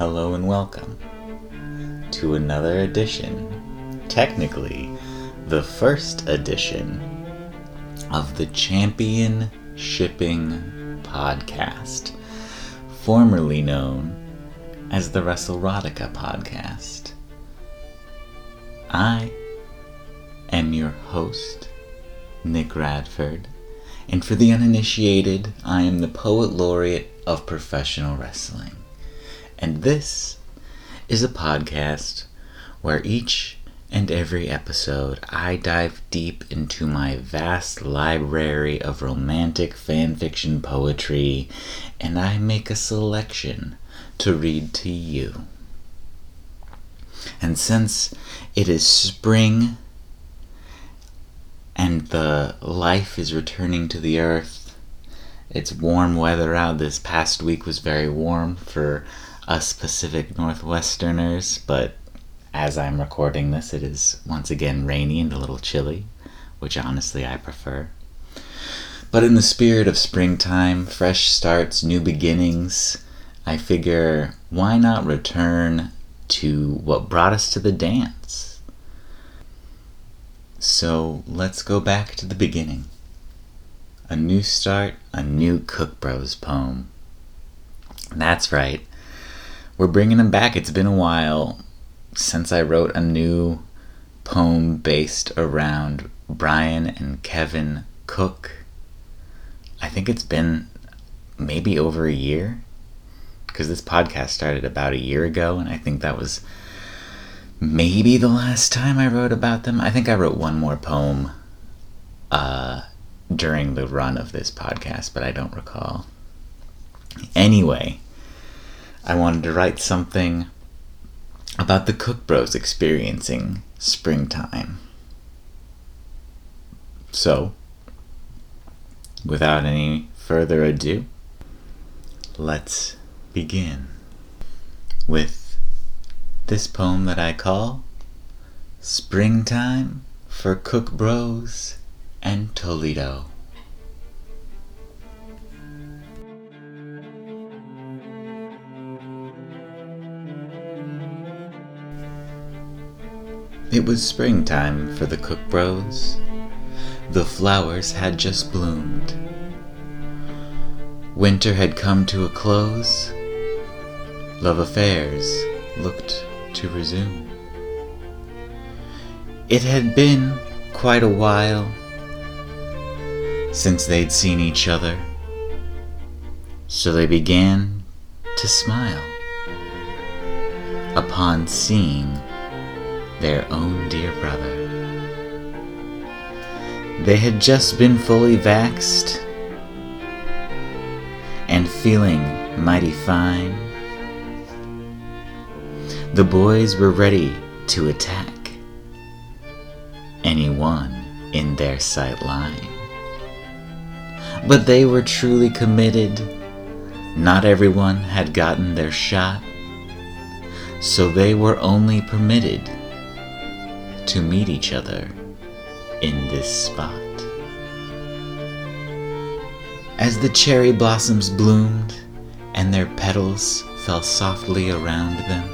Hello and welcome to another edition, technically the first edition of the Champion Shipping Podcast, formerly known as the WrestleRotica Podcast. I am your host, Nick Radford, and for the uninitiated, I am the Poet Laureate of Professional Wrestling. And this is a podcast where each and every episode I dive deep into my vast library of romantic fanfiction poetry and I make a selection to read to you. And since it is spring and the life is returning to the earth, it's warm weather out. This past week was very warm for us Pacific Northwesterners, but as I'm recording this, it is once again rainy and a little chilly, which honestly I prefer. But in the spirit of springtime, fresh starts, new beginnings, I figure why not return to what brought us to the dance? So let's go back to the beginning. A new start, a new Cook Bros poem. That's right. We're bringing them back. It's been a while since I wrote a new poem based around Brian and Kevin Cook. I think it's been maybe over a year because this podcast started about a year ago, and I think that was maybe the last time I wrote about them. I think I wrote one more poem uh, during the run of this podcast, but I don't recall. Anyway, I wanted to write something about the Cook Bros experiencing springtime. So, without any further ado, let's begin with this poem that I call Springtime for Cook Bros and Toledo. It was springtime for the Cook Bros. The flowers had just bloomed. Winter had come to a close. Love affairs looked to resume. It had been quite a while since they'd seen each other, so they began to smile upon seeing their own dear brother. They had just been fully vaxed and feeling mighty fine. The boys were ready to attack anyone in their sight line. But they were truly committed. Not everyone had gotten their shot, so they were only permitted to meet each other in this spot. As the cherry blossoms bloomed and their petals fell softly around them,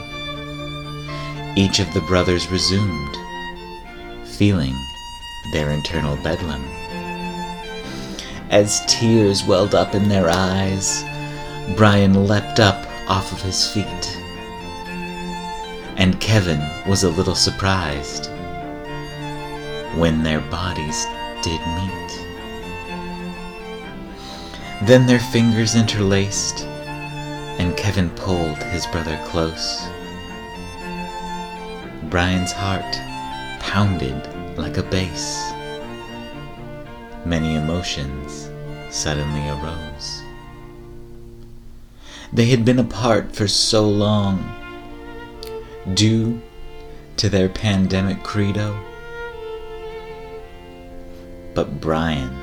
each of the brothers resumed, feeling their internal bedlam. As tears welled up in their eyes, Brian leapt up off of his feet. And Kevin was a little surprised when their bodies did meet. Then their fingers interlaced, and Kevin pulled his brother close. Brian's heart pounded like a bass. Many emotions suddenly arose. They had been apart for so long, due to their pandemic credo but Brian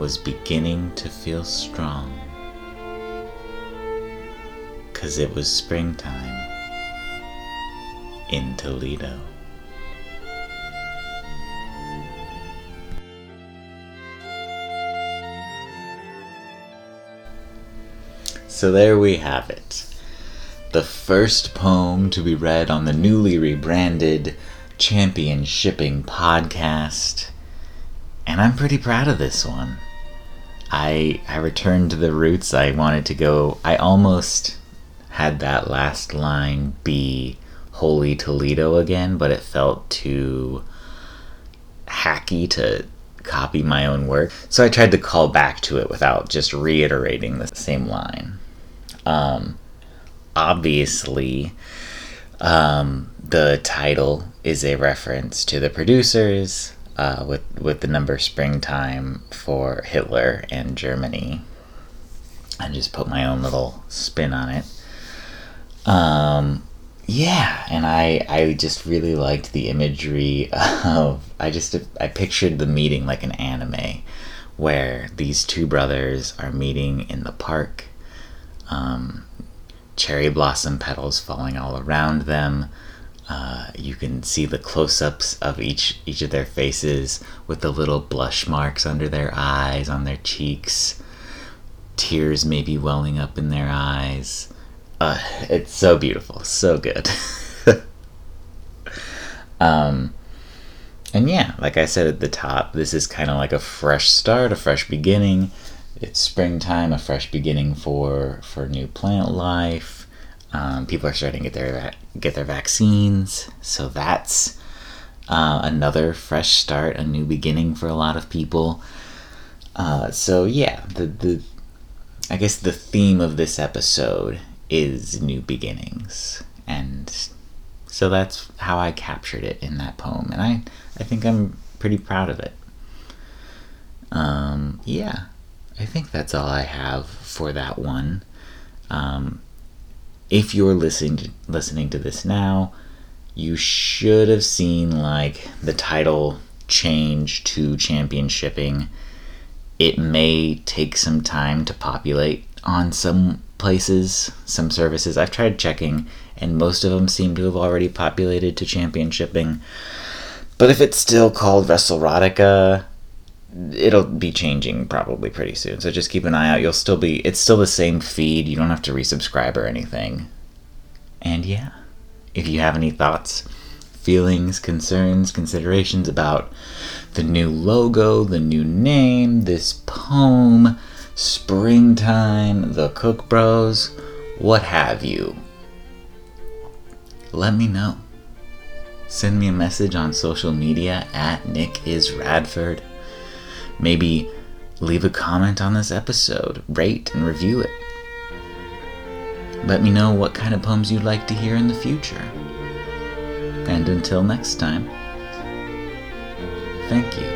was beginning to feel strong. Cause it was springtime in Toledo. So there we have it. the first poem to be read on the newly rebranded Champion Shipping podcast. And I'm pretty proud of this one. I I returned to the roots. I wanted to go I almost had that last line be Holy Toledo again, but it felt too hacky to copy my own work. So I tried to call back to it without just reiterating the same line. Um, obviously, um, the title is a reference to the producers uh, with with the number springtime for Hitler and Germany. I just put my own little spin on it. Um, yeah, and I I just really liked the imagery of I just I pictured the meeting like an anime where these two brothers are meeting in the park. Um, cherry blossom petals falling all around them. You can see the close-ups of each each of their faces with the little blush marks under their eyes, on their cheeks. Tears maybe welling up in their eyes. Uh, it's so beautiful, so good. um, and yeah, like I said at the top, this is kind of like a fresh start, a fresh beginning. It's springtime, a fresh beginning for for new plant life. Um, people are starting to get their get their vaccines, so that's uh, another fresh start, a new beginning for a lot of people. Uh, so yeah, the the I guess the theme of this episode is new beginnings. And so that's how I captured it in that poem. And I, I think I'm pretty proud of it. Um, yeah, I think that's all I have for that one. Um, if you're listening to, listening to this now, you should have seen like the title change to championshipping. It may take some time to populate on some places, some services. I've tried checking, and most of them seem to have already populated to championshipping. But if it's still called WrestleRotica, it'll be changing probably pretty soon. So just keep an eye out. You'll still be it's still the same feed. You don't have to resubscribe or anything. And yeah, if you have any thoughts, feelings, concerns, considerations about the new logo, the new name, this poem, springtime, the Cook Bros, what have you. Let me know. Send me a message on social media at Nick is Radford. Maybe leave a comment on this episode, rate and review it. Let me know what kind of poems you'd like to hear in the future. And until next time, thank you.